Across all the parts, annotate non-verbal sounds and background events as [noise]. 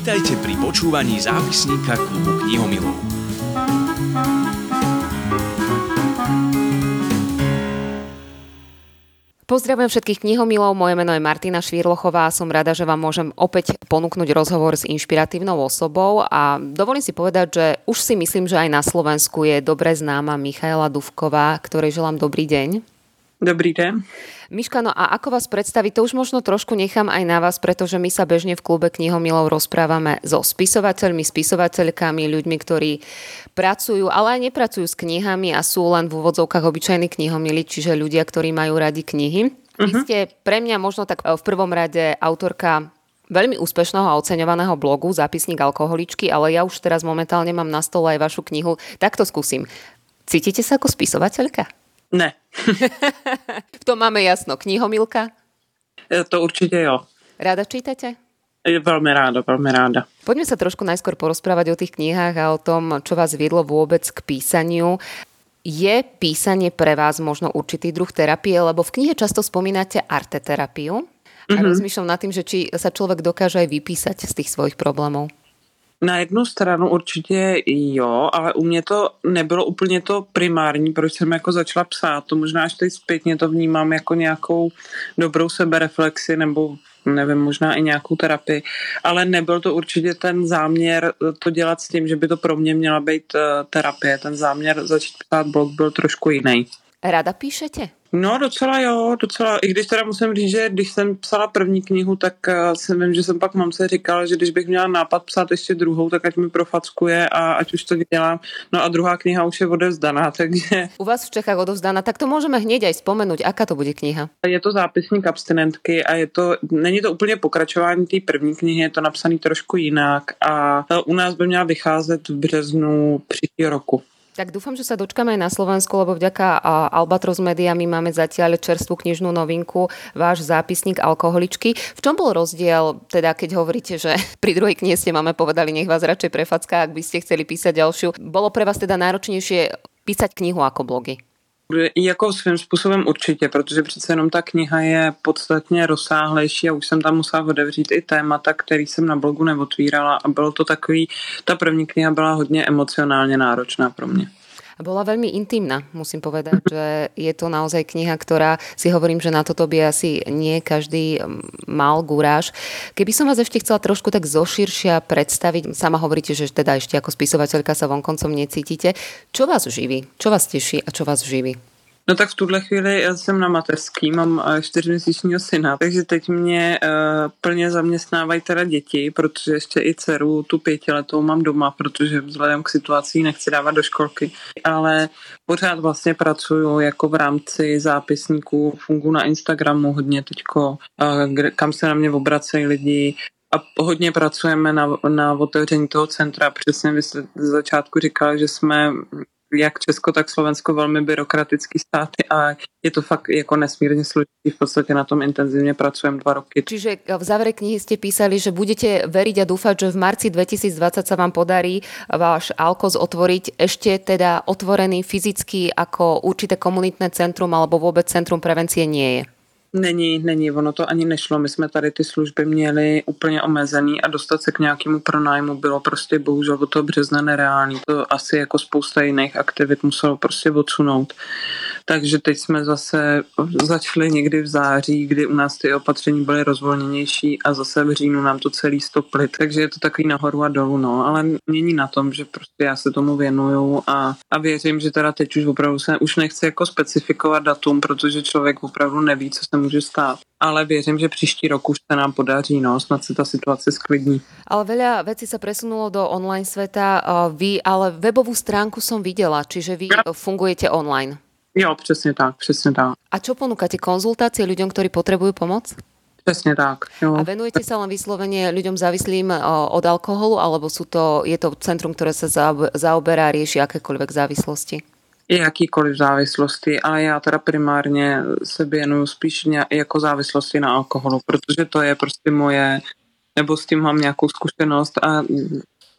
Vítajte pri počúvaní zápisníka klubu knihomilov. Pozdravujem všetkých knihomilov, moje meno je Martina Švírlochová a som rada, že vám môžem opäť ponúknuť rozhovor s inšpiratívnou osobou a dovolím si povedať, že už si myslím, že aj na Slovensku je dobre známa Michaela Duvková, ktorej želám dobrý deň. Dobrý den. Miška, no a ako vás predstaviť, to už možno trošku nechám aj na vás, pretože my sa bežne v klube knihomilov rozprávame so spisovateľmi, spisovateľkami, ľuďmi, ktorí pracujú, ale aj nepracujú s knihami a sú len v úvodzovkách obyčajní knihomili, čiže ľudia, ktorí majú radi knihy. Uh-huh. Vy ste pre mňa možno tak v prvom rade autorka veľmi úspešného a oceňovaného blogu Zápisník alkoholičky, ale ja už teraz momentálne mám na stole aj vašu knihu. Tak to skúsim. Cítite sa ako spisovateľka? Ne. [laughs] v tom máme jasno. Knihomilka? E, to určite jo. Rada čítate? Veľmi ráda, veľmi ráda. Poďme sa trošku najskôr porozprávať o tých knihách a o tom, čo vás viedlo vôbec k písaniu. Je písanie pre vás možno určitý druh terapie, lebo v knihe často spomínate arteterapiu a mm-hmm. rozmýšľam nad tým, že či sa človek dokáže aj vypísať z tých svojich problémov. Na jednu stranu určitě jo, ale u mě to nebylo úplně to primární, proč jsem jako začala psát. To možná až teď zpětně to vnímám jako nějakou dobrou sebereflexi nebo nevím, možná i nějakou terapii, ale nebyl to určitě ten záměr to dělat s tím, že by to pro mě měla být uh, terapie. Ten záměr začít psát blog byl trošku jiný. Rada píšete? No docela jo, docela, i když teda musím říct, že když jsem psala první knihu, tak uh, jsem vím, že jsem pak mamce říkal, že když bych měla nápad psát ještě druhou, tak ať mi profackuje a ať už to dělám. No a druhá kniha už je odevzdaná, [laughs] takže... U vás v Čechách odevzdaná, tak to můžeme hněď aj vzpomenout. Aká to bude kniha? Je to zápisník abstinentky a je to, není to úplně pokračování té první knihy, je to napsaný trošku jinak a u nás by měla vycházet v březnu příští roku. Tak dúfam, že sa dočkáme aj na Slovensku, lebo vďaka Albatros Media my máme zatiaľ čerstvú knižnú novinku, váš zápisník alkoholičky. V čom bol rozdiel, teda keď hovoríte, že [laughs] pri druhej knihe ste máme povedali, nech vás radšej prefacká, ak by ste chceli písať ďalšiu. Bolo pre vás teda náročnejšie písať knihu ako blogy? Jako svým způsobem určitě, protože přece jenom ta kniha je podstatně rozsáhlejší a už jsem tam musela otevřít i témata, který jsem na blogu neotvírala a bylo to takový, ta první kniha byla hodně emocionálně náročná pro mě bola veľmi intimná, musím povedať, že je to naozaj kniha, ktorá si hovorím, že na toto by asi nie každý mal gúráž. Keby som vás ešte chcela trošku tak zoširšia predstaviť, sama hovoríte, že teda ešte ako spisovateľka sa vonkoncom necítite. Čo vás živí? Čo vás teší a čo vás živí? No tak v tuhle chvíli já jsem na mateřský, mám eh, čtyřměsíčního syna, takže teď mě uh, plně zaměstnávají teda děti, protože ještě i dceru, tu pětiletou mám doma, protože vzhledem k situaci nechci dávat do školky, ale pořád vlastně pracuju jako v rámci zápisníků, fungu na Instagramu hodně teďko, uh, kam se na mě obracejí lidi, a hodně pracujeme na, na otevření toho centra. Přesně vy jste z začátku říkala, že jsme jak Česko, tak Slovensko velmi byrokratický státy a je to fakt jako nesmírně složitý. V podstatě na tom intenzivně pracujeme dva roky. Čiže v závere knihy ste písali, že budete veriť a dúfať, že v marci 2020 sa vám podarí váš Alkoz otvoriť ešte teda otvorený fyzicky ako určité komunitné centrum alebo vôbec centrum prevencie nie je. Není, není, ono to ani nešlo. My jsme tady ty služby měli úplně omezený a dostat se k nějakému pronájmu bylo prostě bohužel od toho března nereálný. To asi jako spousta jiných aktivit muselo prostě odsunout. Takže teď jsme zase začali někdy v září, kdy u nás ty opatření byly rozvolněnější a zase v říjnu nám to celý stopli. Takže je to takový nahoru a dolů, no. Ale mění na tom, že prostě já se tomu věnuju a, a věřím, že teda teď už opravdu se už nechci jako specifikovat datum, protože člověk opravdu neví, co se může stát. Ale věřím, že příští rok už se nám podaří, no, snad se ta situace sklidní. Ale veľa vecí sa presunulo do online sveta. Vy, ale webovú stránku som videla, čiže vy fungujete online. Jo, přesně tak, přesně tak. A čo ponúkate? Konzultácie ľuďom, ktorí potrebujú pomoc? Přesně tak. Jo. A venujete sa len vyslovene ľuďom závislým od alkoholu, alebo sú to, je to centrum, ktoré sa zaoberá rieši akékoľvek závislosti? jakýkoliv závislosti, ale já teda primárně se věnuju spíš jako závislosti na alkoholu, protože to je prostě moje, nebo s tím mám nějakou zkušenost a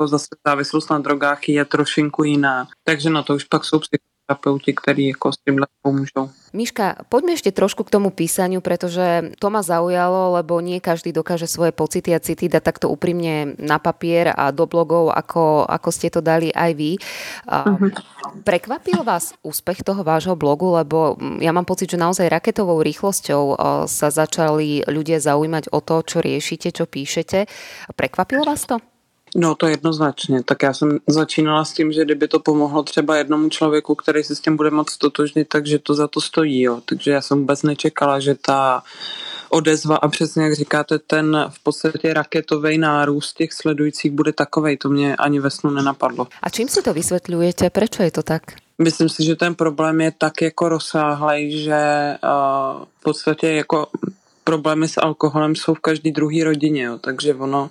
zase závislost na drogách je trošinku jiná. Takže na to už pak jsou terapeuti, ktorí jako s týmhle pomôžu. Miška, poďme ešte trošku k tomu písaniu, pretože to ma zaujalo, lebo nie každý dokáže svoje pocity a city dať takto úprimne na papier a do blogov, ako, ako ste to dali aj vy. Uh-huh. Prekvapil vás úspech toho vášho blogu, lebo ja mám pocit, že naozaj raketovou rýchlosťou sa začali ľudia zaujímať o to, čo riešite, čo píšete. Prekvapilo vás to? No to jednoznačně. Tak já jsem začínala s tím, že kdyby to pomohlo třeba jednomu člověku, který se s tím bude moc totožnit, takže to za to stojí. Jo. Takže já jsem vůbec nečekala, že ta odezva a přesně jak říkáte, ten v podstatě raketový nárůst těch sledujících bude takovej. To mě ani ve snu nenapadlo. A čím si to vysvětlujete? Proč je to tak? Myslím si, že ten problém je tak jako rozsáhlej, že uh, v podstatě jako problémy s alkoholem jsou v každý druhý rodině, jo. takže ono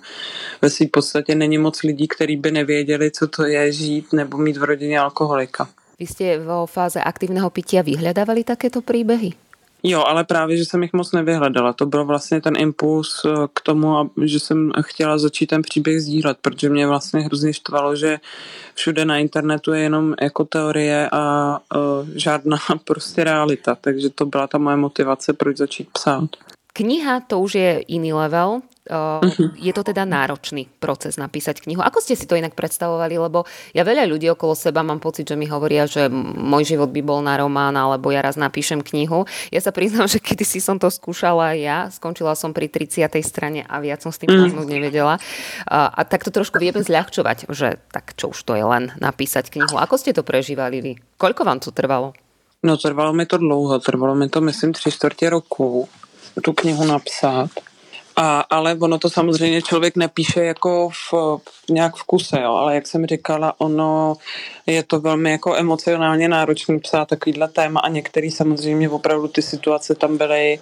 ve své podstatě není moc lidí, kteří by nevěděli, co to je žít nebo mít v rodině alkoholika. Vy jste vo fáze aktivního pitia vyhledávali takéto příběhy? Jo, ale právě, že jsem jich moc nevyhledala. To byl vlastně ten impuls eh, k tomu, že jsem chtěla začít ten příběh sdílet, protože mě vlastně hrozně štvalo, že všude na internetu je jenom jako teorie a uh, žádná [laughs] prostě realita. Takže to byla ta moje motivace, proč začít psát. Kniha to už je iný level. Uh, je to teda náročný proces napísať knihu. Ako ste si to inak predstavovali? Lebo ja veľa ľudí okolo seba mám pocit, že mi hovoria, že môj život by bol na román, alebo ja raz napíšem knihu. Ja sa priznám, [laughs] že kedy si som to skúšala ja, skončila som pri 30. strane a viac som s tým mm. nevedela. Uh, a tak to trošku vieme zľahčovať, že tak čo už to je len napísať knihu. Ako ste to prežívali vy? Koľko vám to trvalo? No trvalo mi to dlouho, trvalo mi to myslím tři čtvrtě roku tu knihu napsat. A, ale ono to samozřejmě člověk nepíše jako v, nějak v kuse, jo, ale jak jsem říkala, ono je to velmi jako emocionálně náročný psát takovýhle téma a některý samozřejmě opravdu ty situace tam byly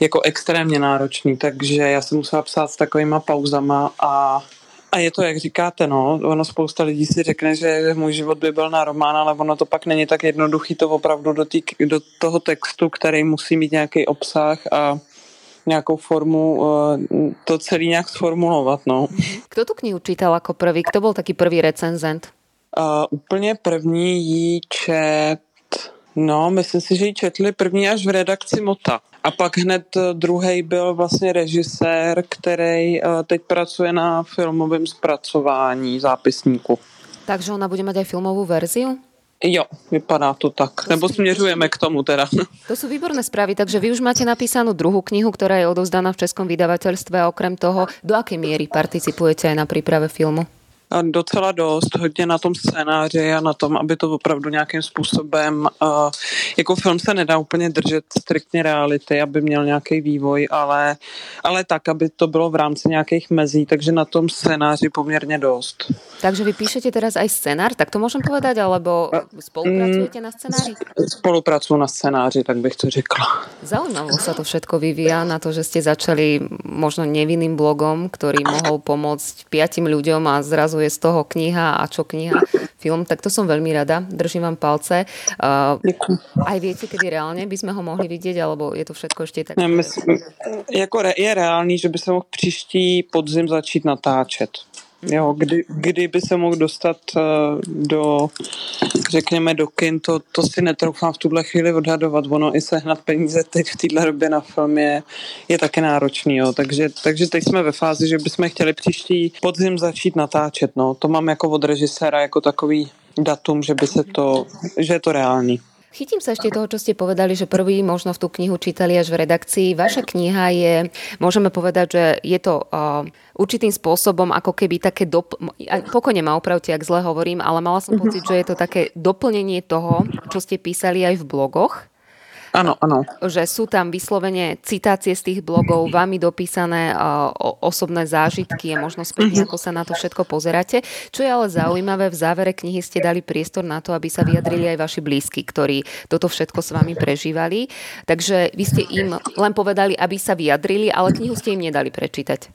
jako extrémně náročný, takže já jsem musela psát s takovýma pauzama a a je to, jak říkáte, no, ono spousta lidí si řekne, že můj život by byl na román, ale ono to pak není tak jednoduchý to opravdu do, tý, do toho textu, který musí mít nějaký obsah a nějakou formu eh, to celý nějak sformulovat. No. Kdo tu knihu čítal jako prvý? Kdo byl taký prvý recenzent? Uh, úplně první jí čet, no, myslím si, že ji četli první až v redakci Mota. A pak hned eh, druhý byl vlastně režisér, který teď pracuje na filmovém zpracování zápisníku. Takže ona bude mít aj filmovou verzi? Jo, vypadá to tak. Nebo směřujeme k tomu teda. To sú výborné správy, takže vy už máte napísanú druhú knihu, ktorá je odovzdaná v Českom vydavateľstve a okrem toho, do akej miery participujete na príprave filmu? Docela dost, hodně na tom scénáři a na tom, aby to opravdu nějakým způsobem, uh, jako film se nedá úplně držet striktně reality, aby měl nějaký vývoj, ale, ale tak, aby to bylo v rámci nějakých mezí, takže na tom scénáři poměrně dost. Takže vy píšete teraz aj scénár, tak to můžem povedať, alebo spolupracujete na scénáři? Spolupracuju na scénáři, tak bych to řekla. Zaujímavo sa to všetko vyvíja na to, že ste začali možno nevinným blogom, ktorý mohol pomôcť piatim ľuďom a zrazu je z toho kniha a čo kniha, film, tak to som veľmi rada. Držím vám palce. Uh, aj viete, kedy reálne by sme ho mohli vidieť, alebo je to všetko ešte tak? Ne, myslím, jako je reálný, že by se mohl příští podzim začít natáčet. Jo, kdy, kdyby se mohl dostat uh, do, řekněme, do kin, to, to si netroufám v tuhle chvíli odhadovat. Ono i sehnat peníze teď v téhle době na film je, je taky náročný. Jo. Takže, takže teď jsme ve fázi, že bychom chtěli příští podzim začít natáčet. No. To mám jako od režiséra jako takový datum, že by se to, že je to reálný. Chytím sa ešte toho, čo ste povedali, že prvý možno v tú knihu čítali až v redakcii. Vaša kniha je, môžeme povedať, že je to uh, určitým spôsobom ako keby také, dop- pokojne ma opravte, ak zle hovorím, ale mala som pocit, že je to také doplnenie toho, čo ste písali aj v blogoch. Áno, áno. Že sú tam vyslovene citácie z tých blogov, vami dopísané osobné zážitky a možno späť, ako sa na to všetko pozeráte. Čo je ale zaujímavé, v závere knihy ste dali priestor na to, aby sa vyjadrili aj vaši blízky, ktorí toto všetko s vami prežívali. Takže vy ste im len povedali, aby sa vyjadrili, ale knihu ste im nedali prečítať.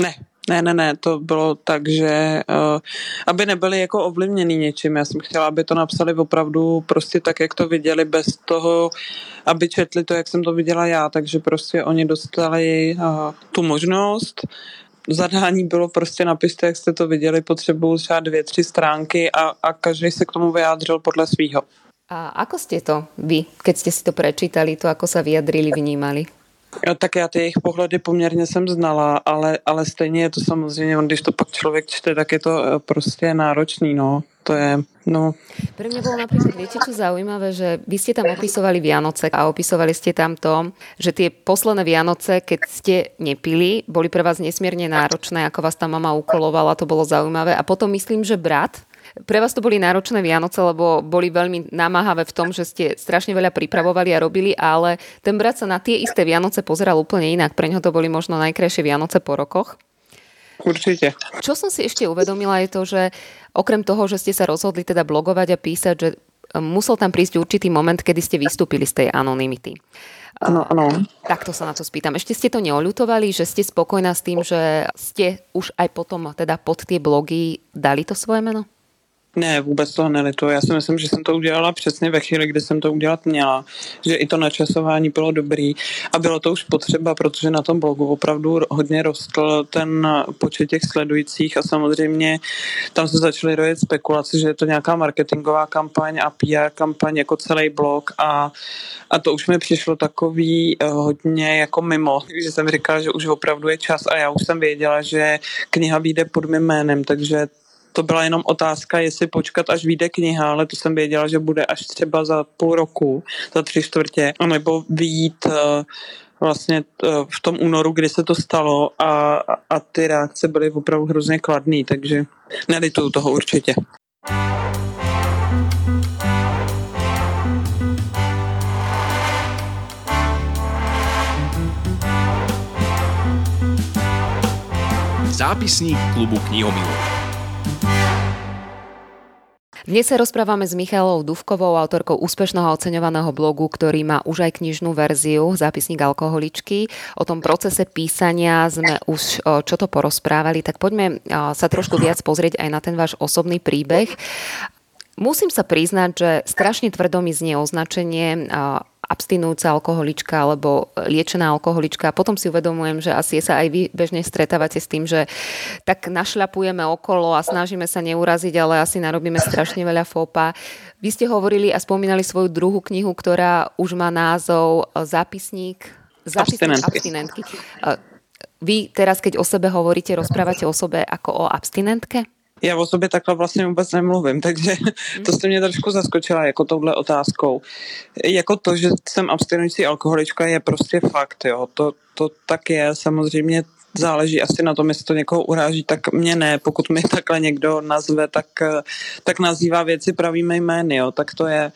Ne, ne, ne, ne, to bylo tak, že uh, aby nebyli jako ovlivněni něčím. Já jsem chtěla, aby to napsali opravdu prostě tak, jak to viděli, bez toho, aby četli to, jak jsem to viděla já. Takže prostě oni dostali uh, tu možnost. Zadání bylo prostě napište, jak jste to viděli, potřebuju třeba dvě, tři stránky a, a každý se k tomu vyjádřil podle svýho. A ako ste to vy, keď ste si to prečítali, to ako sa vyjadrili, vnímali? Tak já ty jejich pohledy poměrně jsem znala, ale, ale stejně je to samozřejmě, když to pak člověk čte, tak je to eh, prostě náročný, no. To je, no. Pre mňa bolo napríklad, viete čo zaujímavé, že vy ste tam opisovali Vianoce a opisovali ste tam to, že tie posledné Vianoce, keď ste nepili, boli pre vás nesmierne náročné, ako vás tá mama ukolovala, to bolo zaujímavé. A potom myslím, že brat, pre vás to boli náročné Vianoce, lebo boli veľmi namáhavé v tom, že ste strašne veľa pripravovali a robili, ale ten brat sa na tie isté Vianoce pozeral úplne inak. Pre neho to boli možno najkrajšie Vianoce po rokoch. Určite. Čo som si ešte uvedomila je to, že okrem toho, že ste sa rozhodli teda blogovať a písať, že musel tam prísť určitý moment, kedy ste vystúpili z tej anonymity. Ano, ano. Takto sa na to spýtam. Ešte ste to neolutovali, že ste spokojná s tým, že ste už aj potom teda pod tie blogy dali to svoje meno? Ne, vůbec toho nelituju. Já si myslím, že jsem to udělala přesně ve chvíli, kdy jsem to udělat měla. Že i to načasování bylo dobrý a bylo to už potřeba, protože na tom blogu opravdu hodně rostl ten počet těch sledujících a samozřejmě tam se začaly rojet spekulace, že je to nějaká marketingová kampaň a PR kampaň jako celý blog a, a to už mi přišlo takový uh, hodně jako mimo, že jsem říkala, že už opravdu je čas a já už jsem věděla, že kniha vyjde pod mým jménem, takže to byla jenom otázka, jestli počkat, až vyjde kniha, ale to jsem věděla, že bude až třeba za půl roku, za tři čtvrtě, nebo vyjít uh, vlastně uh, v tom únoru, kdy se to stalo a, a ty reakce byly opravdu hrozně kladný, takže nelituju toho určitě. Zápisník klubu knihomilov. Dnes sa rozprávame s Michalou Duvkovou, autorkou úspešného oceňovaného blogu, ktorý má už aj knižnú verziu, zápisník alkoholičky. O tom procese písania sme už čo to porozprávali, tak poďme sa trošku viac pozrieť aj na ten váš osobný príbeh. Musím sa priznať, že strašne tvrdo mi znie označenie abstinujúca alkoholička alebo liečená alkoholička. A potom si uvedomujem, že asi sa aj vy bežne stretávate s tým, že tak našľapujeme okolo a snažíme sa neuraziť, ale asi narobíme strašne veľa fópa. Vy ste hovorili a spomínali svoju druhú knihu, ktorá už má názov Zápisník, zápisník abstinentky. abstinentky. Vy teraz, keď o sebe hovoríte, rozprávate o sebe ako o abstinentke? Já o sobě takhle vlastně vůbec nemluvím, takže to jste mě trošku zaskočila jako touhle otázkou. Jako to, že jsem abstinující alkoholička je prostě fakt, jo. To, to tak je, samozřejmě záleží asi na tom, jestli to někoho uráží, tak mě ne. Pokud mi takhle někdo nazve, tak, tak nazývá věci pravými jmény, jo. Tak to je,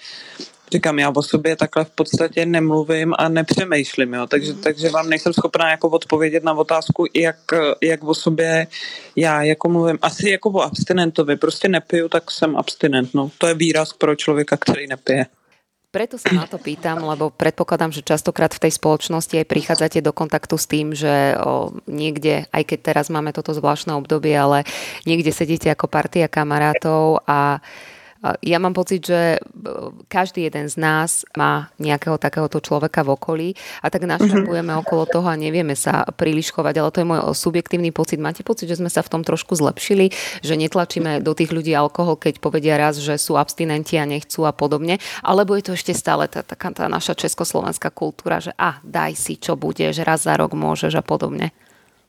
říkám, já o sobě takhle v podstatě nemluvím a nepřemýšlím, jo, takže, takže vám nejsem schopná jako odpovědět na otázku, jak, jak o sobě já jako mluvím. Asi jako o abstinentovi, prostě nepiju, tak jsem abstinent, no. To je výraz pro člověka, který nepije. Preto sa na to pýtam, lebo predpokladám, že častokrát v tej spoločnosti aj prichádzate do kontaktu s tým, že o, niekde, aj keď teraz máme toto zvláštne obdobie, ale niekde sedíte ako partia kamarátov a ja mám pocit, že e, každý jeden z nás má nejakého takéhoto človeka v okolí a tak našrapujeme mm-hmm. okolo toho a nevieme sa príliš chovať, ale to je môj subjektívny pocit. Máte pocit, že sme sa v tom trošku zlepšili, že netlačíme do tých ľudí alkohol, keď povedia raz, že sú abstinenti a nechcú a podobne, alebo je to ešte stále tá, taká tá naša československá kultúra, že a daj si, čo bude, že raz za rok môžeš a podobne.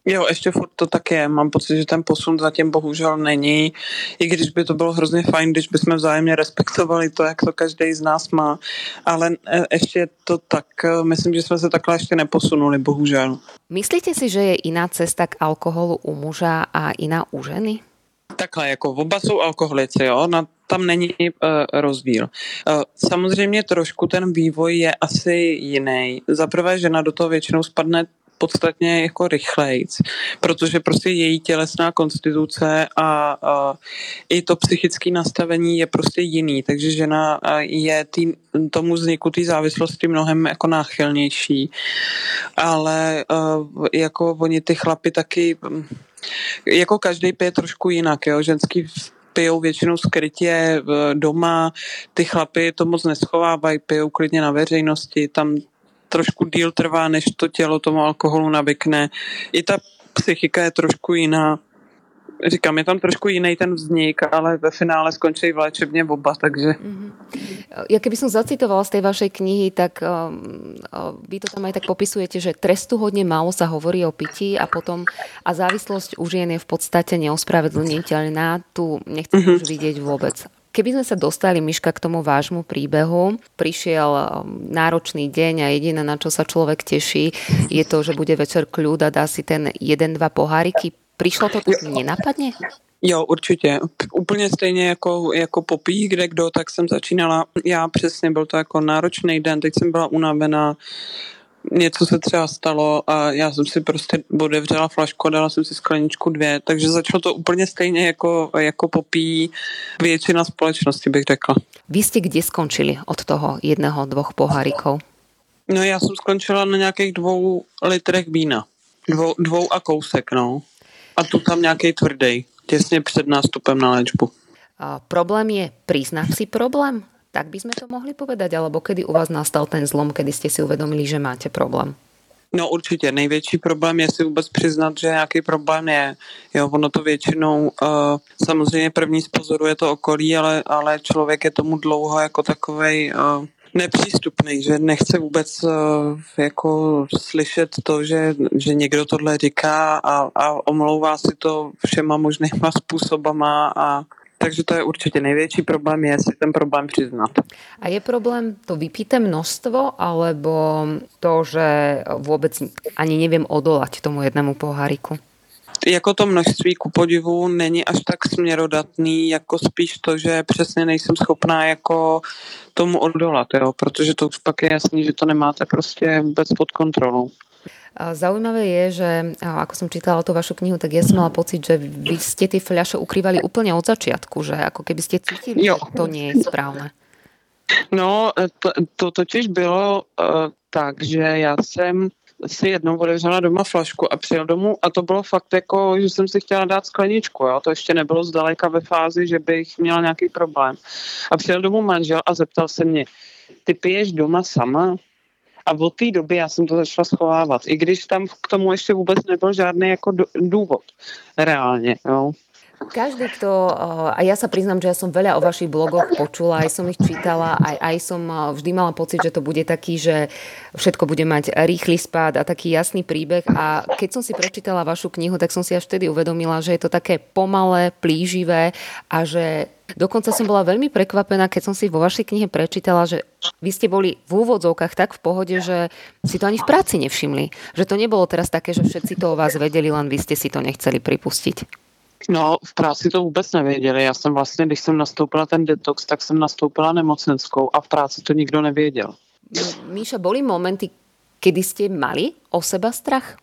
Jo, ještě furt to tak je. Mám pocit, že ten posun zatím bohužel není. I když by to bylo hrozně fajn, když bychom vzájemně respektovali to, jak to každý z nás má. Ale e, ještě to tak, e, myslím, že jsme se takhle ještě neposunuli, bohužel. Myslíte si, že je jiná cesta k alkoholu u muža a jiná u ženy? Takhle, jako oba jsou alkoholici, jo, na, tam není uh, rozdíl. Uh, samozřejmě trošku ten vývoj je asi jiný. Za prvé žena do toho většinou spadne podstatně jako rychlejc, protože prostě její tělesná konstituce a, a i to psychické nastavení je prostě jiný, takže žena je tý, tomu vzniku té závislosti mnohem jako náchylnější, ale jako oni ty chlapy taky jako každý pije trošku jinak, jo, ženský pijou většinou skrytě doma, ty chlapy to moc neschovávají, pijou klidně na veřejnosti, tam trošku díl trvá, než to tělo tomu alkoholu navykne. I ta psychika je trošku jiná. říkám, je tam trošku jiný ten vznik, ale ve finále skončí v léčebně oba, takže... Mm-hmm. Ja keby som zacitovala z tej vašej knihy, tak uh, uh, vy to tam aj tak popisujete, že trestu hodne málo sa hovorí o pití a potom a závislosť u žien je v podstate neospravedlniteľná. Tu nechcem mm-hmm. už vidieť vôbec. Keby sme sa dostali, Miška, k tomu vášmu príbehu, prišiel um, náročný deň a jediné, na čo sa človek teší, je to, že bude večer kľud a dá si ten jeden, dva poháriky. Přišlo to tak nenapadně? Jo, určitě. Úplně stejně jako, jako popí, kde kdo, tak jsem začínala. Já přesně, byl to jako náročný den, teď jsem byla unavená, něco se třeba stalo a já jsem si prostě odevřela flašku a dala jsem si skleničku dvě, takže začalo to úplně stejně jako, jako popí většina společnosti, bych řekla. Vy jste kde skončili od toho jedného, dvoch pohárikov? No já jsem skončila na nějakých dvou litrech vína. Dvou, dvou a kousek, no. A tu tam nějaký tvrdý, těsně před nástupem na léčbu. A problém je přiznat si problém? Tak by sme to mohli povedať, alebo kedy u vás nastal ten zlom, kedy ste si uvedomili, že máte problém? No určitě, největší problém je si vůbec přiznat, že nějaký problém je. Jo, ono to většinou, uh, samozřejmě první spozoruje to okolí, ale, ale člověk je tomu dlouho jako takovej uh, nepřístupný, že nechce vůbec uh, jako slyšet to, že, že někdo tohle říká a, a omlouvá si to všema možnýma [laughs] způsobama a takže to je určitě největší problém, je si ten problém přiznat. A je problém to vypíte množstvo, alebo to, že vůbec ani nevím odolať tomu jednému poháriku? jako to množství ku podivu není až tak směrodatný, jako spíš to, že přesně nejsem schopná jako tomu odolat, jo? protože to už pak je jasný, že to nemáte prostě vůbec pod kontrolou. Zaujímavé je, že ako som čítala tú vašu knihu, tak ja som mala pocit, že vy ste tie fľaše ukrývali úplne od začiatku, že ako keby ste cítili, jo. že to nie je správné. No, to, to totiž bylo uh, tak, že já jsem si jednou otevřela doma flašku a přijel domů a to bylo fakt jako, že jsem si chtěla dát skleničku, jo? to ještě nebylo zdaleka ve fázi, že bych měla nějaký problém. A přijel domů manžel a zeptal se mě, ty piješ doma sama? A od té doby já jsem to začala schovávat, i když tam k tomu ještě vůbec nebyl žádný jako důvod reálně. Jo. Každý, kto, eh, a ja sa priznám, že ja som veľa o vašich blogoch počula, aj som ich čítala, aj, aj som eh, vždy mala pocit, že to bude taký, že všetko bude mať rýchly spád a taký jasný príbeh. A keď som si prečítala vašu knihu, tak som si až vtedy uvedomila, že je to také pomalé, plíživé a že Dokonca som bola veľmi prekvapená, keď som si vo vašej knihe prečítala, že vy ste boli v úvodzovkách tak v pohode, že si to ani v práci nevšimli. Že to nebolo teraz také, že všetci to o vás vedeli, len vy ste si to nechceli pripustiť. No, v práci to vůbec nevěděli. Já jsem vlastně, když jsem nastoupila ten detox, tak jsem nastoupila nemocenskou a v práci to nikdo nevěděl. Míša, boli momenty, kdy jste mali o seba strach?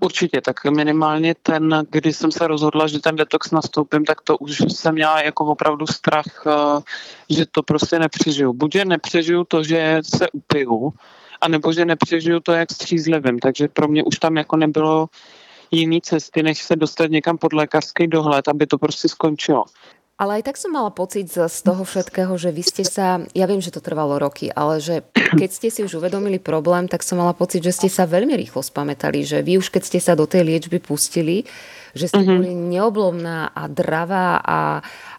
Určitě, tak minimálně ten, když jsem se rozhodla, že ten detox nastoupím, tak to už jsem měla jako opravdu strach, eh, že to prostě nepřežiju. Buď že nepřežiju to, že se upiju, anebo že nepřežiju to, jak střízlivím. Takže pro mě už tam jako nebylo jiný cesty, než se dostat někam pod lékařský dohled, aby to prostě skončilo. Ale aj tak som mala pocit z toho všetkého, že vy ste sa, ja viem, že to trvalo roky, ale že keď ste si už uvedomili problém, tak som mala pocit, že ste sa veľmi rýchlo spamätali, že vy už keď ste sa do tej liečby pustili, že ste mm-hmm. boli neoblomná a dravá a,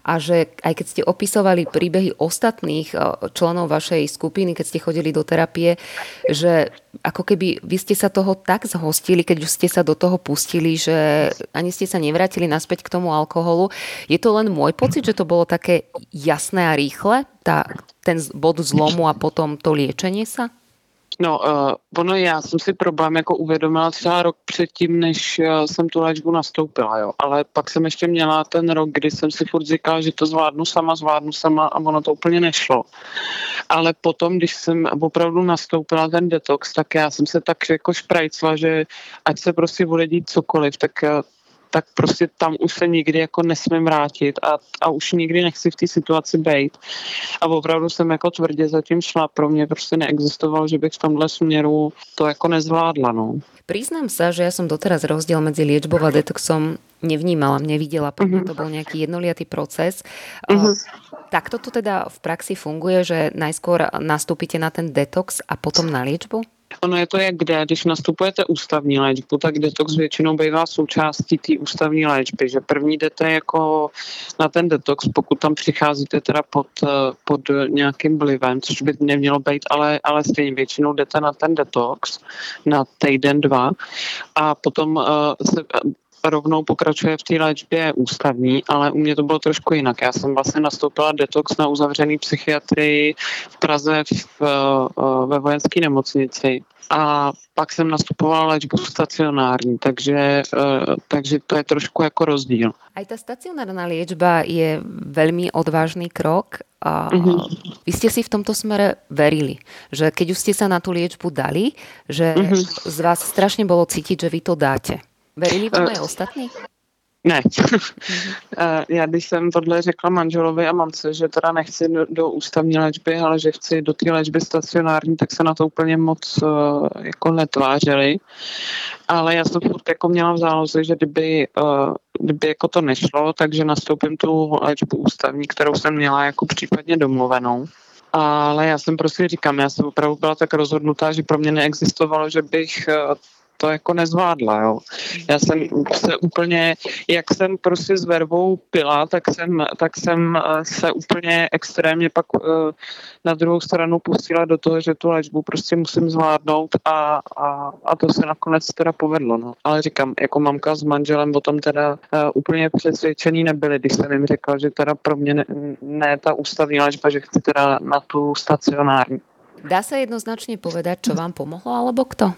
a že aj keď ste opisovali príbehy ostatných eh, členov vašej skupiny, keď ste chodili do terapie, že ako keby vy ste sa toho tak zhostili, keď už ste sa do toho pustili, že ani ste sa nevrátili naspäť k tomu alkoholu. Je to len môj pocit, že to bolo také jasné a rýchle, tá, ten bod zlomu a potom to liečenie sa? No, uh, ono já jsem si problém jako uvědomila třeba rok předtím, než uh, jsem tu léčbu nastoupila, jo. Ale pak jsem ještě měla ten rok, kdy jsem si furt říkala, že to zvládnu sama, zvládnu sama a ono to úplně nešlo. Ale potom, když jsem opravdu nastoupila ten detox, tak já jsem se tak jako šprajcla, že ať se prostě bude dít cokoliv, tak uh, tak prostě tam už se nikdy jako nesmím vrátit a, a už nikdy nechci v té situaci být. A opravdu jsem jako tvrdě zatím šla. Pro mě prostě neexistovalo, že bych v tomhle směru to jako nezvládla. No. Priznám sa, že ja som doteraz rozdiel medzi liečbou a detoxom nevnímala, nevidela. Pre mňa mhm. to bol nejaký jednoliatý proces. Uh-huh. Tak toto teda v praxi funguje, že najskôr nastúpite na ten detox a potom na liečbu? Ono je to jak kde, když nastupujete ústavní léčbu, tak detox většinou bývá součástí té ústavní léčby, že první jdete jako na ten detox, pokud tam přicházíte teda pod, pod nějakým vlivem, což by nemělo být, ale, ale stejně většinou jdete na ten detox na týden, dva a potom uh, se rovnou pokračuje v té léčbě ústavní, ale u mě to bylo trošku jinak. Já jsem vlastně nastoupila detox na uzavřený psychiatrii v Praze v, uh, ve vojenské nemocnici a pak jsem nastupovala léčbu stacionární, takže, uh, takže to je trošku jako rozdíl. Aj ta stacionárna liečba je veľmi odvážný krok. A uh-huh. Vy ste si v tomto smere verili, že keď už ste sa na tú liečbu dali, že uh-huh. z vás strašne bolo cítiť, že vy to dáte. Verili vám uh, aj ostatní? Ne. [laughs] Já když jsem tohle řekla manželovi a mamce, že teda nechci do, do ústavní léčby, ale že chci do té léčby stacionární, tak se na to úplně moc uh, jako netvářili. Ale já jsem furt jako měla v záloze, že kdyby, uh, kdyby jako to nešlo, takže nastoupím tu léčbu ústavní, kterou jsem měla jako případně domluvenou. Ale já jsem prostě říkám, já jsem opravdu byla tak rozhodnutá, že pro mě neexistovalo, že bych to jako nezvládla, jo. Já jsem se úplně, jak jsem prostě s vervou pila, tak jsem, tak jsem eh, se úplně extrémně pak eh, na druhou stranu pustila do toho, že tu léčbu prostě musím zvládnout a, a, a to se nakonec teda povedlo, no. Ale říkám, jako mamka s manželem o tom teda uh, úplně přesvědčený nebyli, když jsem jim řekla, že teda pro mě ne, ne ta ústavní léčba, že chci teda na tu stacionární. Dá se jednoznačně povedat, co vám pomohlo, alebo kto?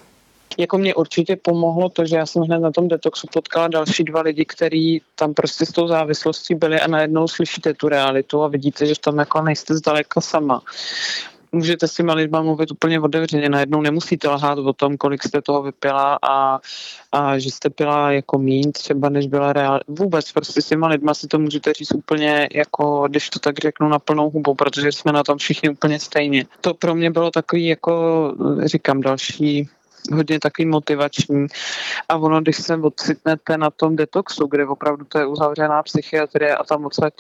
Jako mě určitě pomohlo to, že já jsem hned na tom detoxu potkala další dva lidi, kteří tam prostě s tou závislostí byli a najednou slyšíte tu realitu a vidíte, že tam jako nejste zdaleka sama můžete s těma lidma mluvit úplně otevřeně. Najednou nemusíte lhát o tom, kolik jste toho vypila a, a že jste pila jako mín třeba, než byla reál. Vůbec prostě s těma lidma si to můžete říct úplně jako, když to tak řeknu na plnou hubu, protože jsme na tom všichni úplně stejně. To pro mě bylo takový jako, říkám, další hodně takový motivační. A ono, když se ocitnete na tom detoxu, kde opravdu to je uzavřená psychiatrie a tam odsaď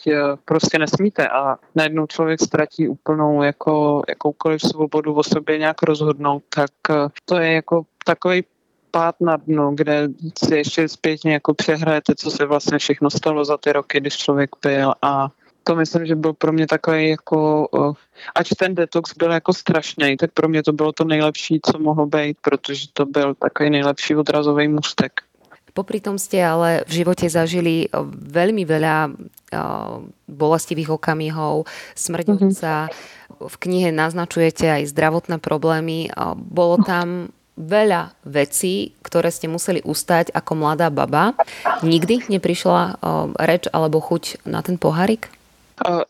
prostě nesmíte a najednou člověk ztratí úplnou jako jakoukoliv svobodu o sobě nějak rozhodnout, tak eh, to je jako takový pád na dno, kde si ještě zpětně jako přehrajete, co se vlastně všechno stalo za ty roky, když člověk pil a to myslím, že byl pro mě takový jako, ať ten detox byl jako strašný, tak pro mě to bylo to nejlepší, co mohlo být, protože to byl takový nejlepší odrazový můstek. Popri tom ste ale v živote zažili veľmi veľa bolestivých okamihov, smrťovca. Mm-hmm. V knihe naznačujete aj zdravotné problémy. Bolo tam veľa vecí, ktoré ste museli ustať ako mladá baba. Nikdy neprišla reč alebo chuť na ten pohárik?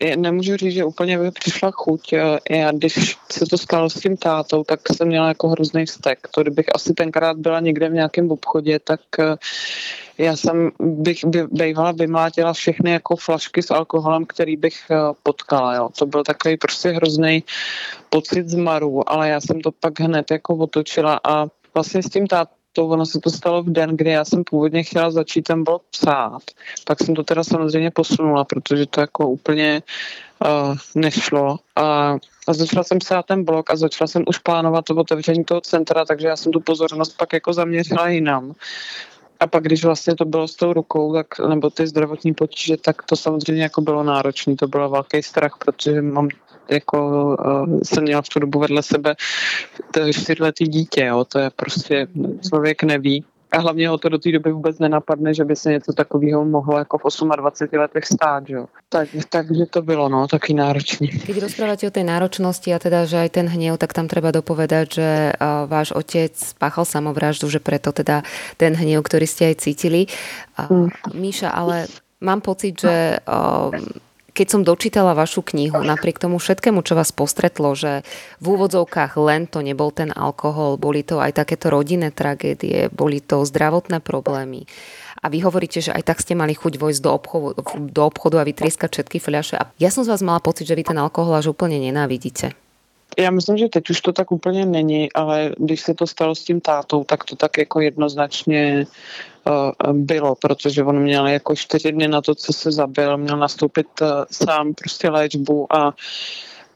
Já nemůžu říct, že úplně by přišla chuť. Já, když se to stalo s tím tátou, tak jsem měla jako hrozný vztek. To kdybych asi tenkrát byla někde v nějakém obchodě, tak eh, já jsem bych by, bývala vymlátila všechny jako flašky s alkoholem, který bych eh, potkala. Jo. To byl takový prostě hrozný pocit zmaru, ale já jsem to pak hned jako otočila a vlastně s tím tátou to ono se to stalo v den, kdy já jsem původně chtěla začít ten blog psát. Pak jsem to teda samozřejmě posunula, protože to jako úplně uh, nešlo. A, a začala jsem psát ten blog a začala jsem už plánovat to otevření toho centra, takže já jsem tu pozornost pak jako zaměřila jinam. A pak, když vlastně to bylo s tou rukou, tak, nebo ty zdravotní potíže, tak to samozřejmě jako bylo náročné. To byl velký strach, protože mám jako uh, jsem měla v tu dobu vedle sebe to čtyřletý dítě, jo, to je prostě, člověk neví. A hlavně ho to do té doby vůbec nenapadne, že by se něco takového mohlo jako v 28 letech stát. Že? Tak, takže to bylo no, taky náročný. Keď rozprávate o tej náročnosti a teda, že aj ten hnev, tak tam treba dopovedať, že uh, váš otec spáchal samovraždu, že preto teda ten hnev, ktorý ste aj cítili. Uh, mm. Míša, ale mám pocit, že uh, keď som dočítala vašu knihu, napriek tomu všetkému, čo vás postretlo, že v úvodzovkách len to nebol ten alkohol, boli to aj takéto rodinné tragédie, boli to zdravotné problémy. A vy hovoríte, že aj tak ste mali chuť vojsť do obchodu, do obchodu a vytrieskať všetky fľaše. A ja som z vás mala pocit, že vy ten alkohol až úplne nenávidíte. Já myslím, že teď už to tak úplně není, ale když se to stalo s tím tátou, tak to tak jako jednoznačně uh, bylo, protože on měl jako čtyři dny na to, co se zabil, měl nastoupit uh, sám prostě léčbu a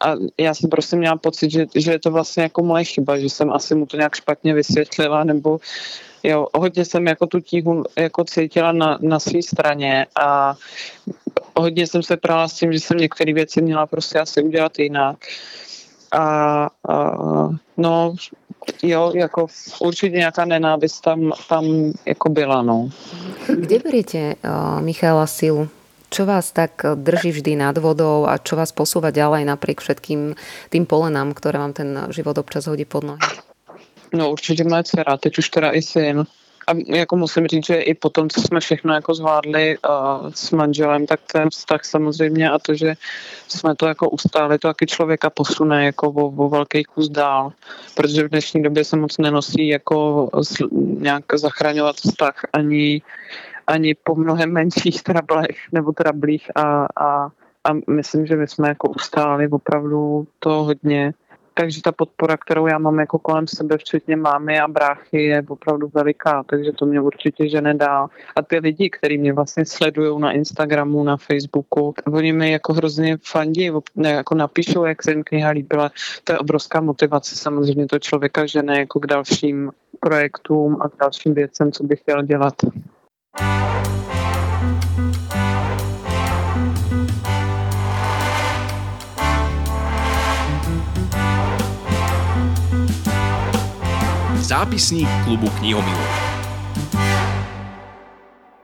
a já jsem prostě měla pocit, že, že je to vlastně jako moje chyba, že jsem asi mu to nějak špatně vysvětlila, nebo jo, hodně jsem jako tu tíhu jako cítila na, na své straně a hodně jsem se prala s tím, že jsem některé věci měla prostě asi udělat jinak. A, a no, jo, jako určitě nějaká nenávist tam, tam jako byla, no. Kde beriete, uh, Michala, silu? Čo vás tak drží vždy nad vodou a čo vás posúva ďalej napriek všetkým tým polenám, ktoré vám ten život občas hodí pod nohy? No určitě moje dcera, teď už teda i syn. A jako musím říct, že i po tom, co jsme všechno jako zvládli uh, s manželem, tak ten vztah samozřejmě a to, že jsme to jako ustáli, to taky člověka posune jako o, o velký kus dál, protože v dnešní době se moc nenosí jako nějak zachraňovat vztah ani, ani po mnohem menších [laughs] trablech nebo trablích a, a, a myslím, že my jsme jako ustáli opravdu to hodně takže ta podpora, kterou já mám jako kolem sebe, včetně mámy a bráchy, je opravdu veliká, takže to mě určitě že nedá. A ty lidi, kteří mě vlastně sledují na Instagramu, na Facebooku, oni mi jako hrozně fandí, jako napíšou, jak se jim kniha líbila. To je obrovská motivace samozřejmě to člověka žene jako k dalším projektům a k dalším věcem, co bych chtěl dělat. Zápisník klubu knihomilov.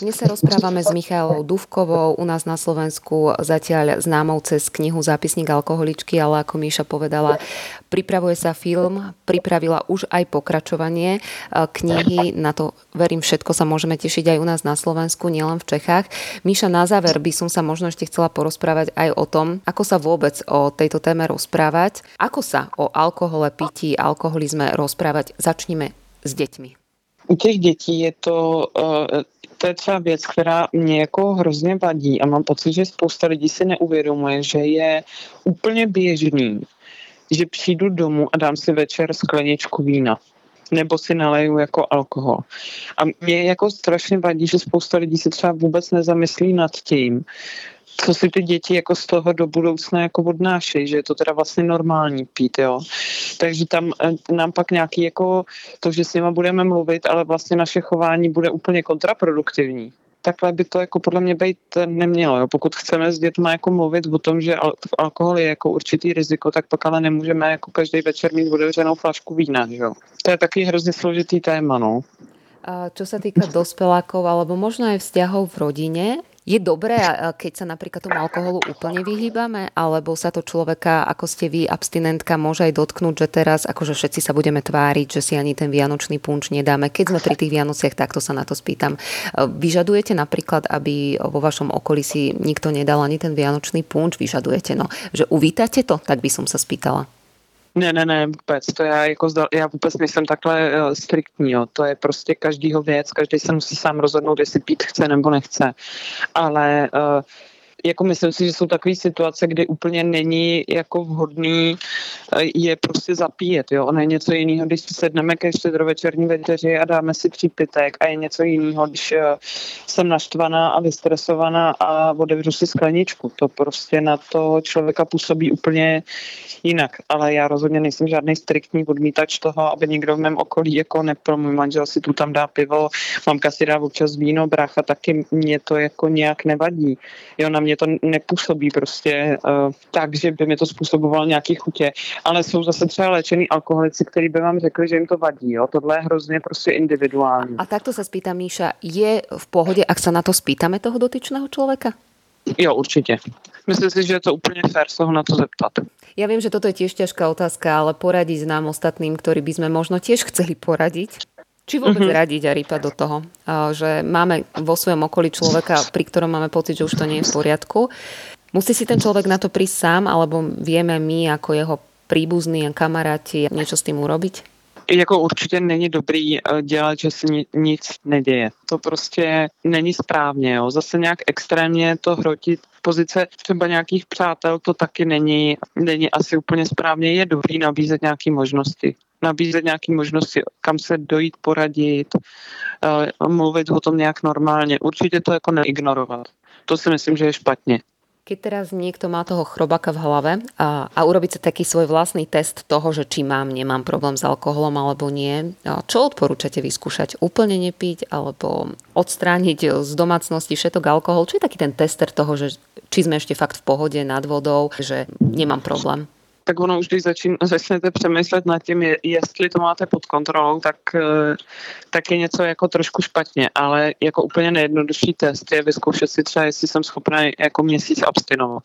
Dnes sa rozprávame s Michailou Duvkovou, u nás na Slovensku zatiaľ známou cez knihu Zápisník alkoholičky, ale ako Míša povedala, pripravuje sa film, pripravila už aj pokračovanie e, knihy, na to verím všetko sa môžeme tešiť aj u nás na Slovensku, nielen v Čechách. Míša, na záver by som sa možno ešte chcela porozprávať aj o tom, ako sa vôbec o tejto téme rozprávať, ako sa o alkohole, pití, alkoholizme rozprávať. Začníme s deťmi. U těch dětí je to, uh, to je třeba věc, která mě jako hrozně vadí a mám pocit, že spousta lidí si neuvědomuje, že je úplně běžný, že přijdu domů a dám si večer skleničku vína nebo si naleju jako alkohol. A mě jako strašně vadí, že spousta lidí se třeba vůbec nezamyslí nad tím, co si ty děti jako z toho do budoucna jako odnášejí, že je to teda vlastně normální pít, jo. Takže tam eh, nám pak nějaký jako to, že s nima budeme mluvit, ale vlastně naše chování bude úplně kontraproduktivní takhle by to jako podle mě být nemělo. Jo. Pokud chceme s dětmi jako mluvit o tom, že alkohol je jako určitý riziko, tak pak ale nemůžeme jako každý večer mít otevřenou flašku vína. Jo. To je taky hrozně složitý téma. No. A čo sa týka dospelákov alebo možno aj vzťahov v rodine, je dobré, keď sa napríklad tomu alkoholu úplne vyhýbame, alebo sa to človeka, ako ste vy, abstinentka, môže aj dotknúť, že teraz akože všetci sa budeme tváriť, že si ani ten vianočný punč nedáme. Keď sme pri tých Vianociach, takto sa na to spýtam. Vyžadujete napríklad, aby vo vašom okolí si nikto nedal ani ten vianočný punč? Vyžadujete, no. Že uvítate to? Tak by som sa spýtala. Ne, ne, ne, vůbec. To já jako zdal, já vůbec nejsem takhle uh, striktní, jo. To je prostě každýho věc, každý se musí sám rozhodnout, jestli pít chce nebo nechce. Ale uh, jako myslím si, že jsou takové situace, kdy úplně není jako vhodný eh, je prostě zapíjet. Jo? Ono je něco jiného, když sedneme ke štědrovečerní večeři a dáme si přípitek a je něco jiného, když eh, jsem naštvaná a vystresovaná a otevřu si skleničku. To prostě na to člověka působí úplně jinak. Ale já rozhodně nejsem žádný striktní odmítač toho, aby někdo v mém okolí jako nepil. Můj manžel si tu tam dá pivo, mamka si dá občas víno, brácha taky mě to jako nějak nevadí. Jo, na mě mě to nepůsobí prostě uh, tak, že by mi to způsobovalo nějaký chutě, ale jsou zase třeba léčený alkoholici, kteří by vám řekli, že jim to vadí. Jo? Tohle je hrozně prostě individuální. A takto se spýtam, Míša, je v pohodě, ak se na to spýtame toho dotyčného člověka? Jo, určitě. Myslím si, že je to úplně fér se ho na to zeptat. Ja viem, že toto je tiež ťažká otázka, ale poradiť nám ostatným, ktorí by sme možno tiež chceli poradiť. Či vôbec uh-huh. radiť a rýpať do toho, že máme vo svojom okolí človeka, pri ktorom máme pocit, že už to nie je v poriadku. Musí si ten človek na to prísť sám, alebo vieme my ako jeho príbuzní a kamaráti niečo s tým urobiť? Jako určitě není dobrý eh, dělat, že se nic neděje. To prostě není správně. Jo. Zase nějak extrémně to hrotit pozice třeba nějakých přátel, to taky není, není asi úplně správně. Je dobrý nabízet nějaké možnosti nabízet nějaké možnosti, kam se dojít, poradit, uh, mluvit o tom nějak normálně. Určitě to jako neignorovat. To si myslím, že je špatně. Keď teraz niekto má toho chrobaka v hlave a, a urobiť sa taký svoj vlastný test toho, že či mám, nemám problém s alkoholom alebo nie, čo odporúčate vyskúšať? Úplne nepiť alebo odstrániť z domácnosti všetok alkohol? Čo je taký ten tester toho, že či sme ešte fakt v pohode nad vodou, že nemám problém? Tak ono už, když začín, začnete přemýšlet nad tím, jestli to máte pod kontrolou, tak, eh, tak je něco jako trošku špatně, ale jako úplně nejjednodušší test je vyzkoušet si třeba, jestli jsem schopná jako měsíc abstinovat.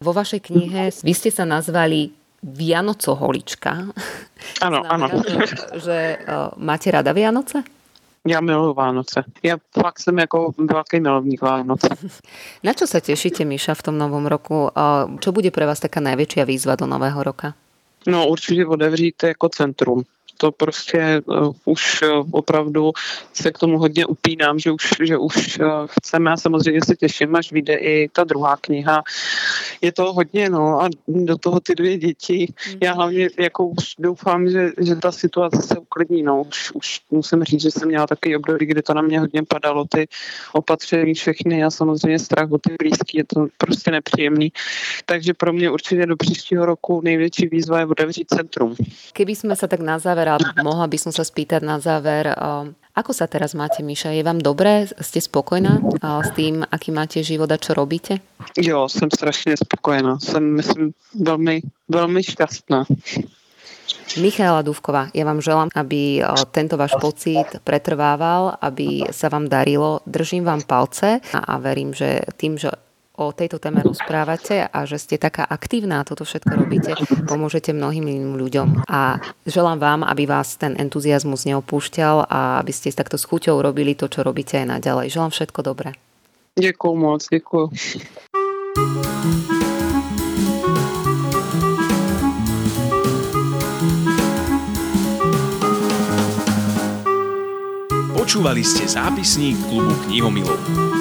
Vo vašej knihe vy ste sa nazvali Vianocoholička. Ano, ano. To, že uh, máte rada Vianoce? Já miluji Vánoce. Já fakt jsem jako velký milovník Vánoc. [laughs] Na čo sa tešíte, Miša, v tom novom roku? Čo bude pre vás taká najväčšia výzva do nového roka? No určitě otevřít jako centrum to prostě uh, už uh, opravdu se k tomu hodně upínám, že už, že už uh, chceme a samozřejmě se těším, až vyjde i ta druhá kniha. Je to hodně, no a do toho ty dvě děti. Mm. Já hlavně jako už doufám, že, že ta situace se uklidní, no už, už musím říct, že jsem měla takový období, kdy to na mě hodně padalo, ty opatření všechny a samozřejmě strach o ty blízký, je to prostě nepříjemný. Takže pro mě určitě do příštího roku největší výzva je otevřít centrum. Keby jsme se tak na záver a mohla by som sa spýtať na záver, ako sa teraz máte, Míša? Je vám dobré? Ste spokojná s tým, aký máte život a čo robíte? Jo, jsem strašně spokojená. Jsem, myslím, velmi, velmi šťastná. Michála Dúvková, ja vám želám, aby tento váš pocit pretrvával, aby sa vám darilo. Držím vám palce a, a verím, že tým, že o tejto téme rozprávate a že ste taká aktívna a toto všetko robíte, pomôžete mnohým iným ľuďom. A želám vám, aby vás ten entuziasmus neopúšťal a aby ste takto s chuťou robili to, čo robíte aj naďalej. Želám všetko dobré. Ďakujem moc, ďakujem. Počúvali ste zápisník klubu knihomilov.